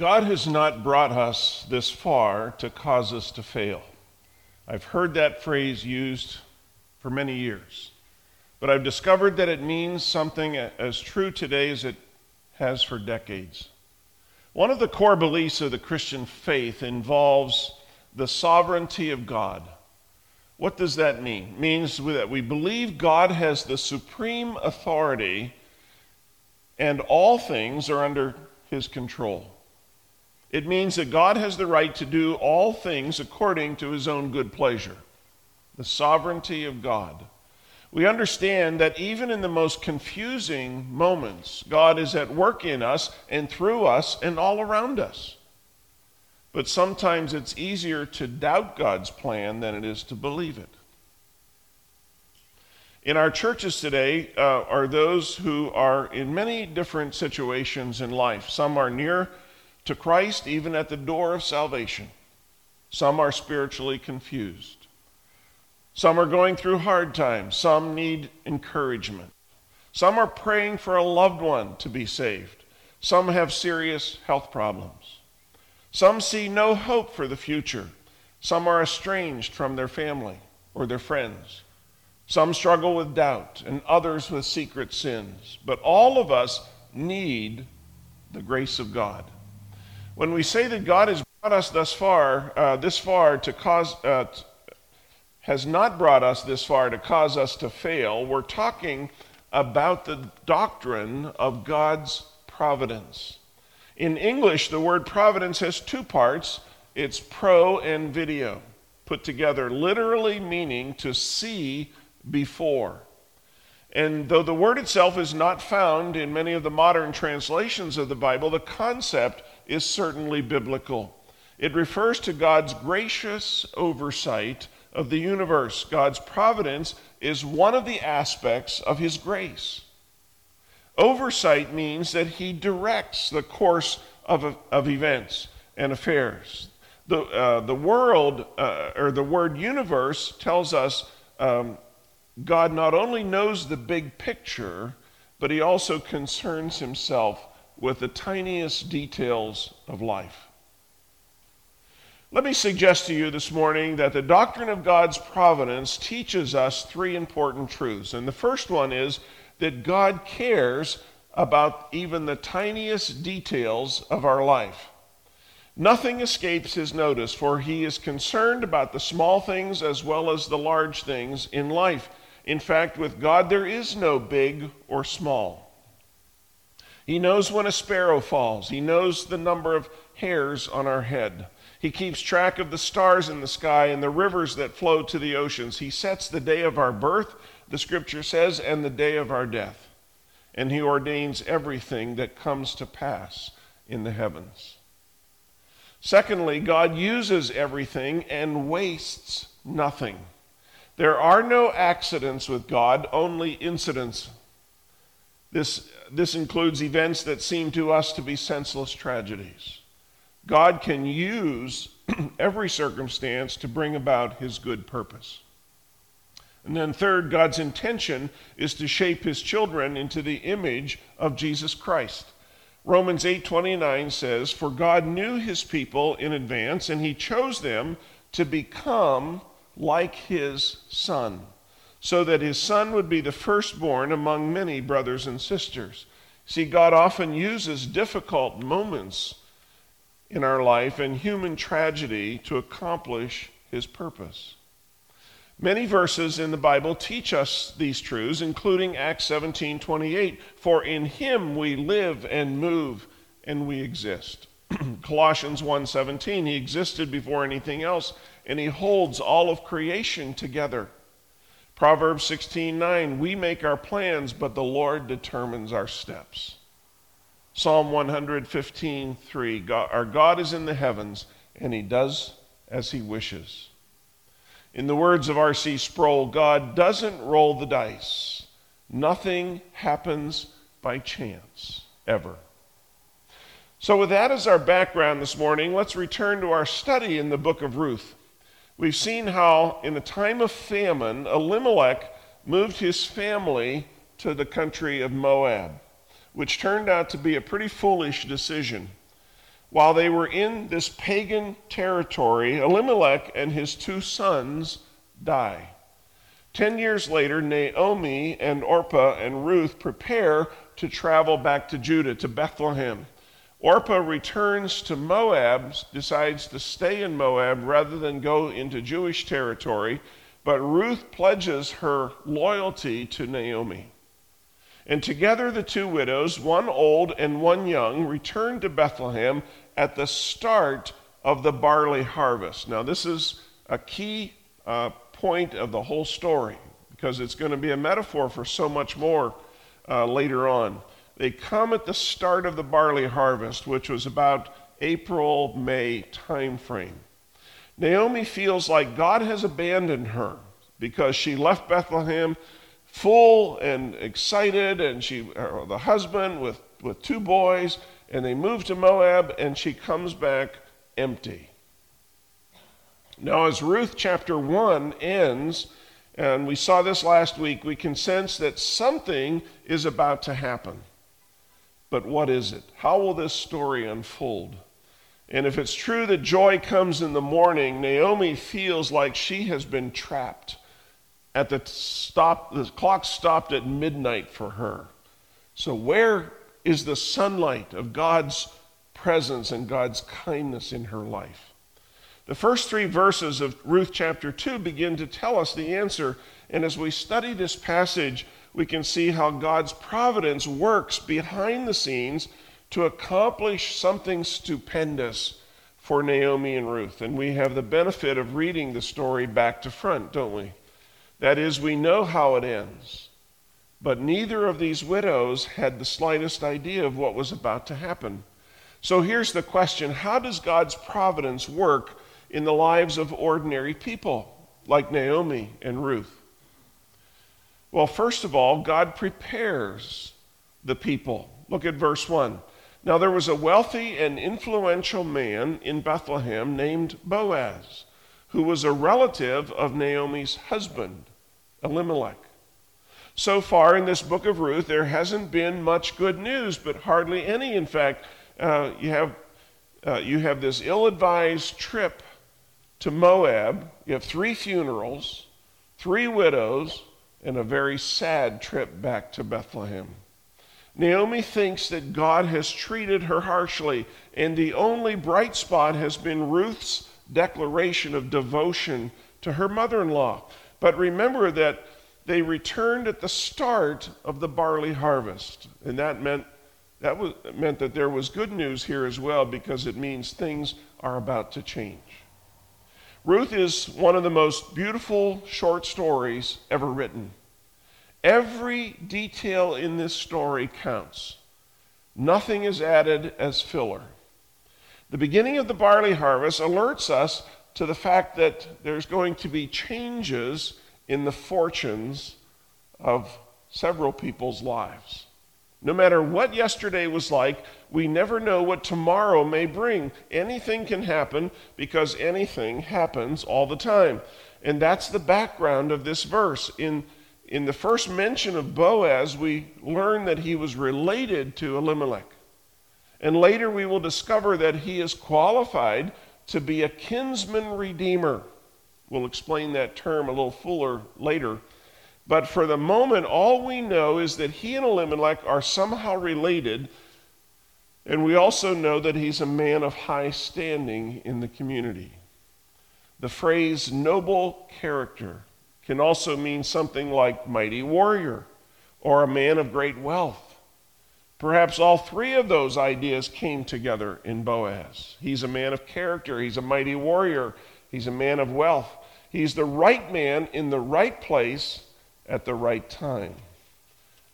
God has not brought us this far to cause us to fail. I've heard that phrase used for many years, but I've discovered that it means something as true today as it has for decades. One of the core beliefs of the Christian faith involves the sovereignty of God. What does that mean? It means that we believe God has the supreme authority and all things are under his control. It means that God has the right to do all things according to his own good pleasure. The sovereignty of God. We understand that even in the most confusing moments, God is at work in us and through us and all around us. But sometimes it's easier to doubt God's plan than it is to believe it. In our churches today uh, are those who are in many different situations in life. Some are near to Christ, even at the door of salvation. Some are spiritually confused. Some are going through hard times. Some need encouragement. Some are praying for a loved one to be saved. Some have serious health problems. Some see no hope for the future. Some are estranged from their family or their friends. Some struggle with doubt, and others with secret sins. But all of us need the grace of God. When we say that God has brought us thus far, uh, this far to cause, uh, t- has not brought us this far to cause us to fail, we're talking about the doctrine of God's providence. In English, the word providence has two parts it's pro and video put together, literally meaning to see before. And though the word itself is not found in many of the modern translations of the Bible, the concept is certainly biblical. It refers to God's gracious oversight of the universe. God's providence is one of the aspects of His grace. Oversight means that he directs the course of, of events and affairs. The, uh, the world, uh, or the word universe, tells us um, God not only knows the big picture, but he also concerns himself with the tiniest details of life. Let me suggest to you this morning that the doctrine of God's providence teaches us three important truths. And the first one is that God cares about even the tiniest details of our life. Nothing escapes his notice, for he is concerned about the small things as well as the large things in life. In fact, with God, there is no big or small. He knows when a sparrow falls, He knows the number of hairs on our head. He keeps track of the stars in the sky and the rivers that flow to the oceans. He sets the day of our birth the scripture says, and the day of our death. And he ordains everything that comes to pass in the heavens. Secondly, God uses everything and wastes nothing. There are no accidents with God, only incidents. This, this includes events that seem to us to be senseless tragedies. God can use every circumstance to bring about his good purpose. And then third, God's intention is to shape his children into the image of Jesus Christ. Romans 8:29 says, "For God knew his people in advance and he chose them to become like his son, so that his son would be the firstborn among many brothers and sisters." See, God often uses difficult moments in our life and human tragedy to accomplish his purpose. Many verses in the Bible teach us these truths, including Acts 17 28. For in him we live and move and we exist. Colossians 1 17. He existed before anything else, and he holds all of creation together. Proverbs 16 9. We make our plans, but the Lord determines our steps. Psalm 115 3. God, our God is in the heavens, and he does as he wishes. In the words of R.C. Sproul, God doesn't roll the dice. Nothing happens by chance, ever. So, with that as our background this morning, let's return to our study in the book of Ruth. We've seen how, in a time of famine, Elimelech moved his family to the country of Moab, which turned out to be a pretty foolish decision. while they were in this pagan territory, Elimelech and his two sons die. Ten years later, Naomi and Orpah and Ruth prepare to travel back to Judah, to Bethlehem. Orpah returns to Moab, decides to stay in Moab rather than go into Jewish territory, but Ruth pledges her loyalty to Naomi. And together the two widows, one old and one young, return to Bethlehem at the start of the barley harvest. Now, this is a key uh, point of the whole story because it's going to be a metaphor for so much more uh, later on. They come at the start of the barley harvest, which was about April, May time frame. Naomi feels like God has abandoned her because she left Bethlehem full and excited, and she, uh, the husband with, with two boys, and they move to Moab, and she comes back empty. Now, as Ruth chapter 1 ends, and we saw this last week, we can sense that something is about to happen. But what is it? How will this story unfold? And if it's true that joy comes in the morning, Naomi feels like she has been trapped at the stop the clock stopped at midnight for her so where is the sunlight of god's presence and god's kindness in her life the first three verses of ruth chapter 2 begin to tell us the answer and as we study this passage we can see how god's providence works behind the scenes to accomplish something stupendous for naomi and ruth and we have the benefit of reading the story back to front don't we that is, we know how it ends. But neither of these widows had the slightest idea of what was about to happen. So here's the question How does God's providence work in the lives of ordinary people like Naomi and Ruth? Well, first of all, God prepares the people. Look at verse 1. Now there was a wealthy and influential man in Bethlehem named Boaz, who was a relative of Naomi's husband. Elimelech. So far in this book of Ruth, there hasn't been much good news, but hardly any. In fact, uh, you, have, uh, you have this ill advised trip to Moab. You have three funerals, three widows, and a very sad trip back to Bethlehem. Naomi thinks that God has treated her harshly, and the only bright spot has been Ruth's declaration of devotion to her mother in law. But remember that they returned at the start of the barley harvest. And that meant that was, meant that there was good news here as well because it means things are about to change. Ruth is one of the most beautiful short stories ever written. Every detail in this story counts. Nothing is added as filler. The beginning of the barley harvest alerts us to the fact that there's going to be changes in the fortunes of several people's lives. No matter what yesterday was like, we never know what tomorrow may bring. Anything can happen because anything happens all the time. And that's the background of this verse. In, in the first mention of Boaz, we learn that he was related to Elimelech. And later we will discover that he is qualified to be a kinsman redeemer. We'll explain that term a little fuller later. But for the moment, all we know is that he and Elimelech are somehow related, and we also know that he's a man of high standing in the community. The phrase noble character can also mean something like mighty warrior or a man of great wealth. Perhaps all three of those ideas came together in Boaz. He's a man of character, he's a mighty warrior, he's a man of wealth. He's the right man in the right place at the right time.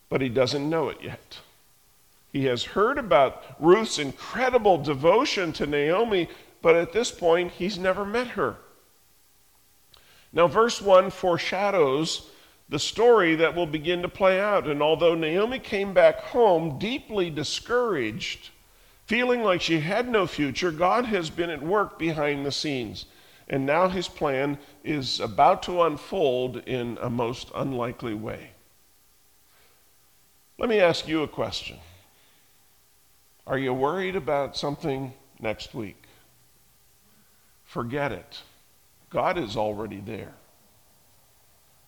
But he doesn't know it yet. He has heard about Ruth's incredible devotion to Naomi, but at this point, he's never met her. Now, verse 1 foreshadows the story that will begin to play out. And although Naomi came back home deeply discouraged, feeling like she had no future, God has been at work behind the scenes. And now his plan is about to unfold in a most unlikely way. Let me ask you a question Are you worried about something next week? Forget it. God is already there.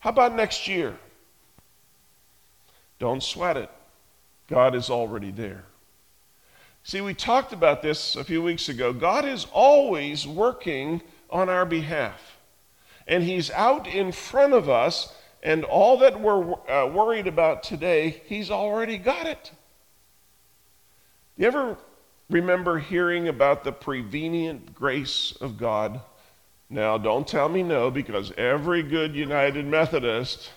How about next year? Don't sweat it. God is already there. See, we talked about this a few weeks ago. God is always working on our behalf. And He's out in front of us, and all that we're uh, worried about today, He's already got it. You ever remember hearing about the prevenient grace of God? Now, don't tell me no, because every good United Methodist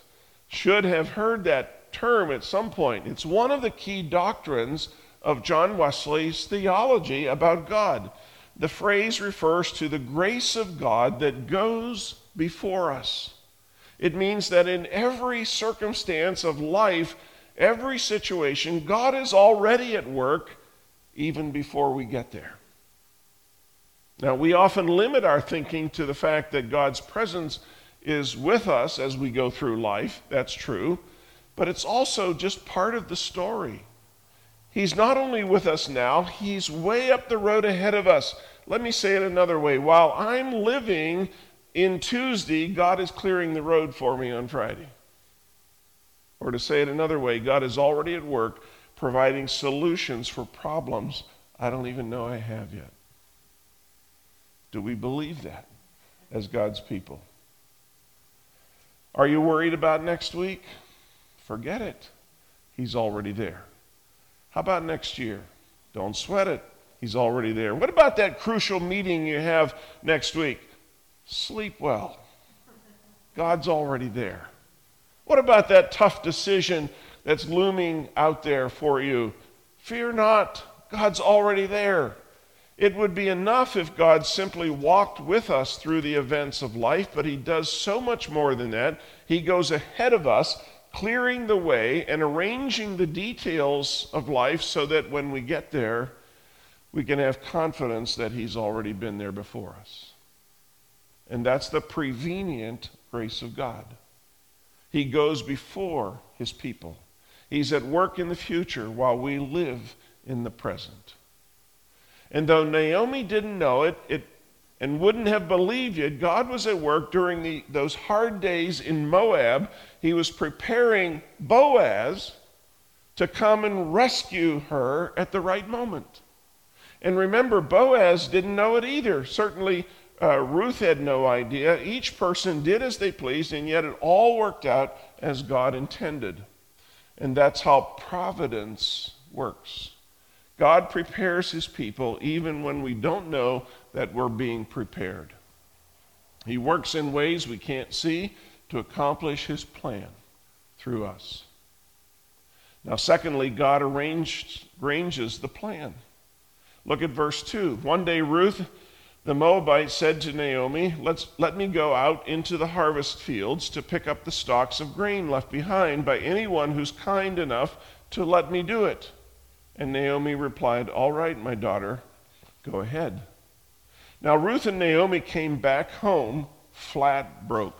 should have heard that term at some point. It's one of the key doctrines of John Wesley's theology about God. The phrase refers to the grace of God that goes before us. It means that in every circumstance of life, every situation, God is already at work even before we get there. Now, we often limit our thinking to the fact that God's presence is with us as we go through life. That's true. But it's also just part of the story. He's not only with us now, He's way up the road ahead of us. Let me say it another way. While I'm living in Tuesday, God is clearing the road for me on Friday. Or to say it another way, God is already at work providing solutions for problems I don't even know I have yet. Do we believe that as God's people? Are you worried about next week? Forget it. He's already there. How about next year? Don't sweat it. He's already there. What about that crucial meeting you have next week? Sleep well. God's already there. What about that tough decision that's looming out there for you? Fear not. God's already there. It would be enough if God simply walked with us through the events of life, but He does so much more than that. He goes ahead of us, clearing the way and arranging the details of life so that when we get there, we can have confidence that He's already been there before us. And that's the prevenient grace of God. He goes before His people, He's at work in the future while we live in the present. And though Naomi didn't know it, it and wouldn't have believed it, God was at work during the, those hard days in Moab. He was preparing Boaz to come and rescue her at the right moment. And remember, Boaz didn't know it either. Certainly, uh, Ruth had no idea. Each person did as they pleased, and yet it all worked out as God intended. And that's how providence works. God prepares his people even when we don't know that we're being prepared. He works in ways we can't see to accomplish his plan through us. Now, secondly, God arranged, arranges the plan. Look at verse 2. One day, Ruth the Moabite said to Naomi, Let's, Let me go out into the harvest fields to pick up the stalks of grain left behind by anyone who's kind enough to let me do it. And Naomi replied, All right, my daughter, go ahead. Now Ruth and Naomi came back home flat broke.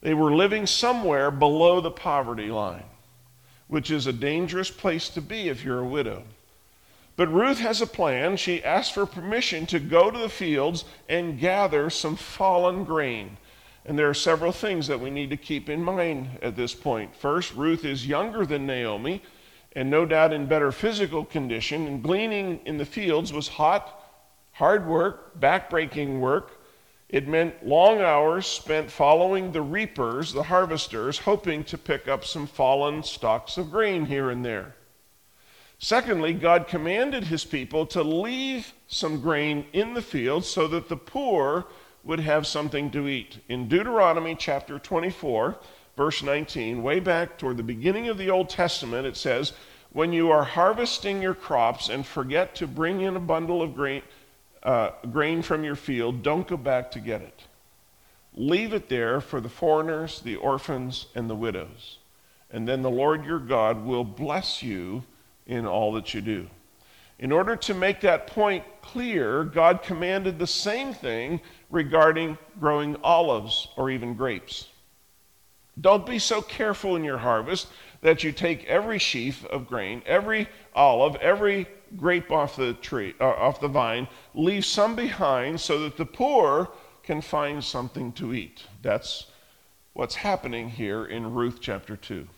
They were living somewhere below the poverty line, which is a dangerous place to be if you're a widow. But Ruth has a plan. She asks for permission to go to the fields and gather some fallen grain. And there are several things that we need to keep in mind at this point. First, Ruth is younger than Naomi and no doubt in better physical condition. And gleaning in the fields was hot, hard work, backbreaking work. It meant long hours spent following the reapers, the harvesters, hoping to pick up some fallen stalks of grain here and there. Secondly, God commanded his people to leave some grain in the field so that the poor would have something to eat. In Deuteronomy chapter 24, verse 19, way back toward the beginning of the Old Testament, it says, When you are harvesting your crops and forget to bring in a bundle of grain, uh, grain from your field, don't go back to get it. Leave it there for the foreigners, the orphans, and the widows. And then the Lord your God will bless you in all that you do. In order to make that point clear, God commanded the same thing regarding growing olives or even grapes. Don't be so careful in your harvest that you take every sheaf of grain, every olive, every grape off the tree, uh, off the vine, leave some behind so that the poor can find something to eat. That's what's happening here in Ruth chapter 2.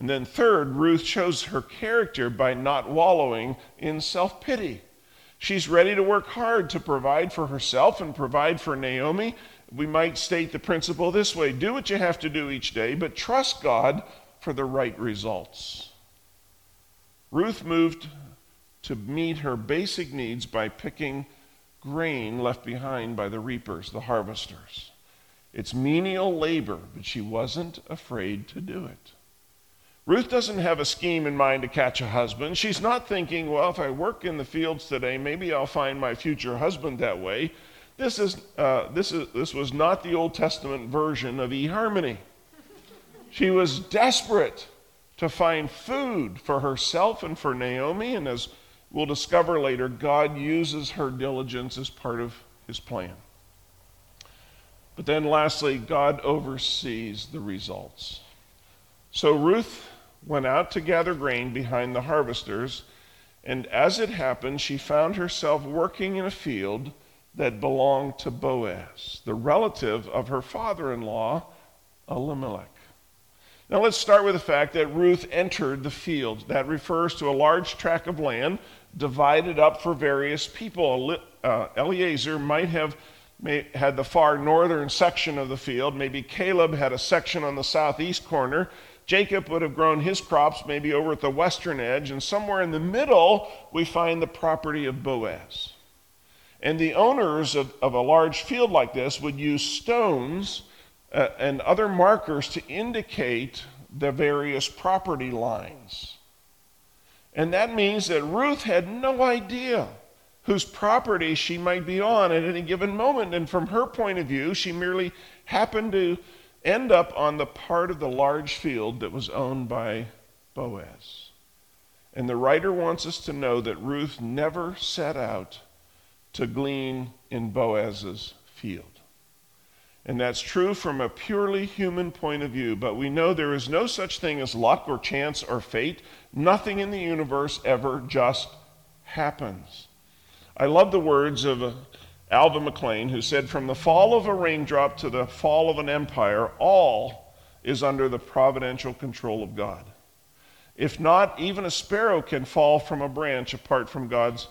And then, third, Ruth shows her character by not wallowing in self pity. She's ready to work hard to provide for herself and provide for Naomi. We might state the principle this way do what you have to do each day, but trust God for the right results. Ruth moved to meet her basic needs by picking grain left behind by the reapers, the harvesters. It's menial labor, but she wasn't afraid to do it. Ruth doesn't have a scheme in mind to catch a husband. She's not thinking, well, if I work in the fields today, maybe I'll find my future husband that way. This, is, uh, this, is, this was not the Old Testament version of eHarmony. She was desperate to find food for herself and for Naomi, and as we'll discover later, God uses her diligence as part of his plan. But then, lastly, God oversees the results. So Ruth went out to gather grain behind the harvesters, and as it happened, she found herself working in a field that belonged to Boaz, the relative of her father in law, Elimelech. Now let's start with the fact that Ruth entered the field. That refers to a large tract of land divided up for various people. Uh, Eliezer might have had the far northern section of the field. Maybe Caleb had a section on the southeast corner. Jacob would have grown his crops maybe over at the western edge, and somewhere in the middle, we find the property of Boaz. And the owners of, of a large field like this would use stones uh, and other markers to indicate the various property lines. And that means that Ruth had no idea whose property she might be on at any given moment. And from her point of view, she merely happened to end up on the part of the large field that was owned by Boaz. And the writer wants us to know that Ruth never set out to glean in Boaz's field. And that's true from a purely human point of view, but we know there is no such thing as luck or chance or fate. Nothing in the universe ever just happens. I love the words of Alva McClain, who said, From the fall of a raindrop to the fall of an empire, all is under the providential control of God. If not, even a sparrow can fall from a branch apart from God's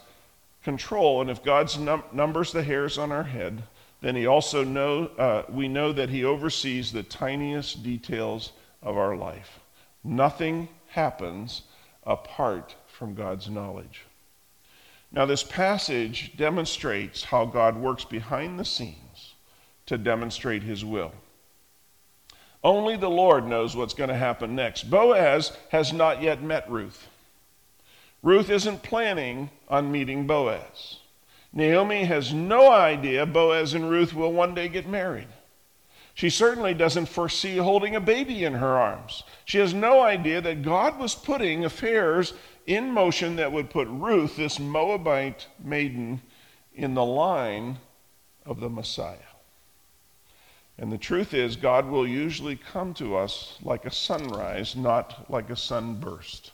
control. And if God num- numbers the hairs on our head, then he also know, uh, we know that he oversees the tiniest details of our life. Nothing happens apart from God's knowledge. Now, this passage demonstrates how God works behind the scenes to demonstrate his will. Only the Lord knows what's going to happen next. Boaz has not yet met Ruth. Ruth isn't planning on meeting Boaz. Naomi has no idea Boaz and Ruth will one day get married. She certainly doesn't foresee holding a baby in her arms. She has no idea that God was putting affairs in motion that would put Ruth, this Moabite maiden, in the line of the Messiah. And the truth is, God will usually come to us like a sunrise, not like a sunburst.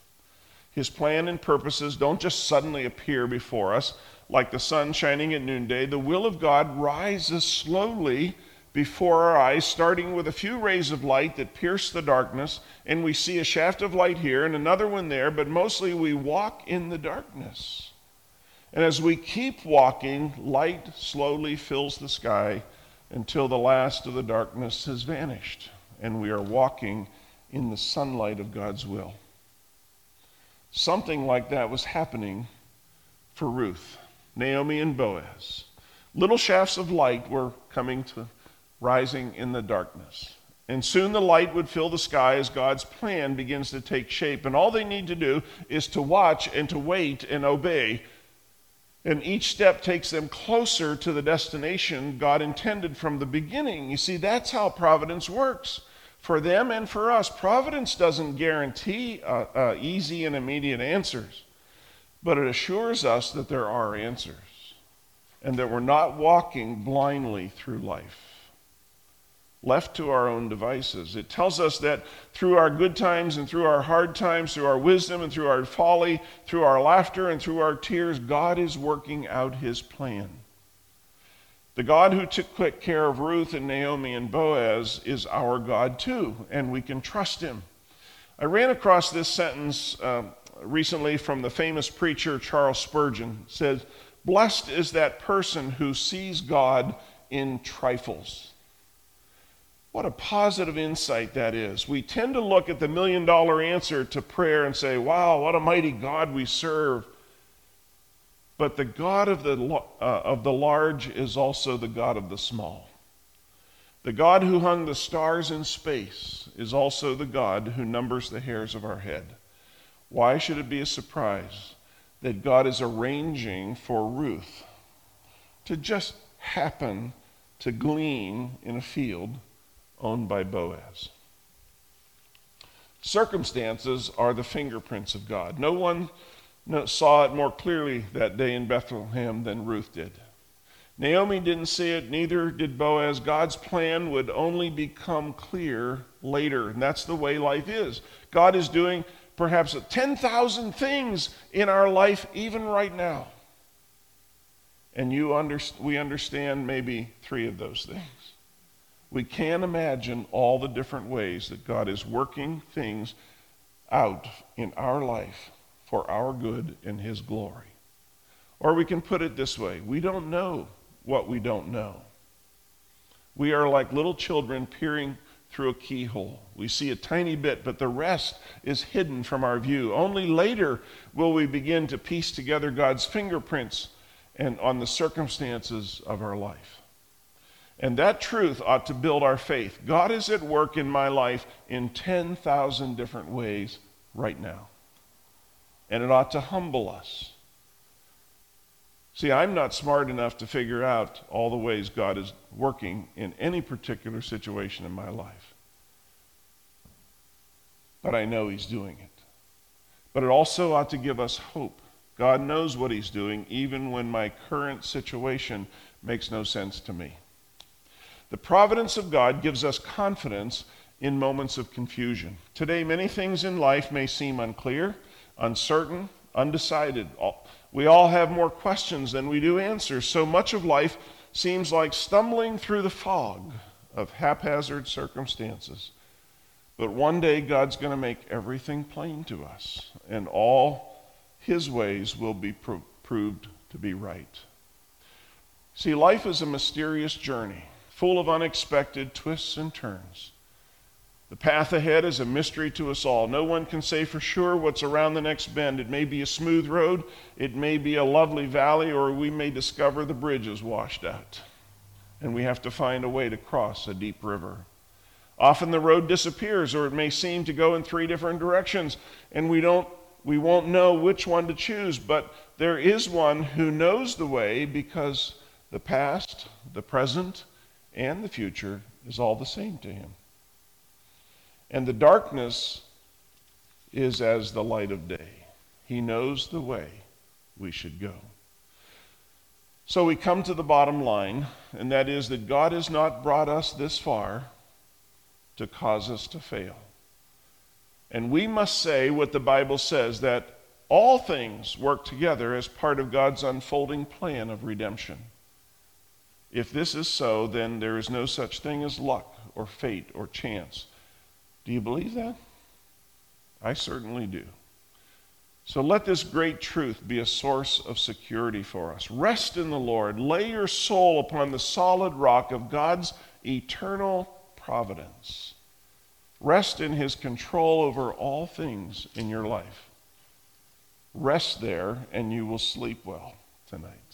His plan and purposes don't just suddenly appear before us like the sun shining at noonday. The will of God rises slowly before our eyes, starting with a few rays of light that pierce the darkness, and we see a shaft of light here and another one there, but mostly we walk in the darkness. And as we keep walking, light slowly fills the sky until the last of the darkness has vanished, and we are walking in the sunlight of God's will. Something like that was happening for Ruth, Naomi, and Boaz. Little shafts of light were coming to rising in the darkness. And soon the light would fill the sky as God's plan begins to take shape. And all they need to do is to watch and to wait and obey. And each step takes them closer to the destination God intended from the beginning. You see, that's how providence works for them and for us. Providence doesn't guarantee uh, uh, easy and immediate answers, but it assures us that there are answers and that we're not walking blindly through life. Left to our own devices. It tells us that through our good times and through our hard times, through our wisdom and through our folly, through our laughter and through our tears, God is working out his plan. The God who took quick care of Ruth and Naomi and Boaz is our God too, and we can trust him. I ran across this sentence uh, recently from the famous preacher Charles Spurgeon. It says, Blessed is that person who sees God in trifles. What a positive insight that is. We tend to look at the million dollar answer to prayer and say, wow, what a mighty God we serve. But the God of the, uh, of the large is also the God of the small. The God who hung the stars in space is also the God who numbers the hairs of our head. Why should it be a surprise that God is arranging for Ruth to just happen to glean in a field owned by Boaz. Circumstances are the fingerprints of God. No one saw it more clearly that day in Bethlehem than Ruth did. Naomi didn't see it, neither did Boaz. God's plan would only become clear later, and that's the way life is. God is doing perhaps 10,000 things in our life, even right now. And you under, we understand maybe three of those things we can't imagine all the different ways that God is working things out in our life for our good and His glory. Or we can put it this way we don't know what we don't know. We are like little children peering through a keyhole. We see a tiny bit, but the rest is hidden from our view. Only later will we begin to piece together God's fingerprints and on the circumstances of our life. And that truth ought to build our faith. God is at work in my life in 10,000 different ways right now. And it ought to humble us. See, I'm not smart enough to figure out all the ways God is working in any particular situation in my life. But I know He's doing it. But it also ought to give us hope. God knows what He's doing, even when my current situation makes no sense to me. The providence of God gives us confidence in moments of confusion. Today, many things in life may seem unclear, uncertain, undecided. We all have more questions than we do answers. So much of life seems like stumbling through the fog of haphazard circumstances. But one day, God's going to make everything plain to us, and all his ways will be pro- proved to be right. See, life is a mysterious journey full of unexpected twists and turns. The path ahead is a mystery to us all. No one can say for sure what's around the next bend. It may be a smooth road, it may be a lovely valley, or we may discover the bridge is washed out. And we have to find a way to cross a deep river. Often the road disappears, or it may seem to go in three different directions, and we, don't, we won't know which one to choose. But there is one who knows the way because the past, the present, and the future is all the same to him. And the darkness is as the light of day. He knows the way we should go. So we come to the bottom line, and that is that God has not brought us this far to cause us to fail. And we must say what the Bible says that all things work together as part of God's unfolding plan of redemption. If this is so, then there is no such thing as luck or fate or chance. Do you believe that? I certainly do. So let this great truth be a source of security for us. Rest in the Lord. Lay your soul upon the solid rock of God's eternal providence. Rest in his control over all things in your life. Rest there, and you will sleep well tonight.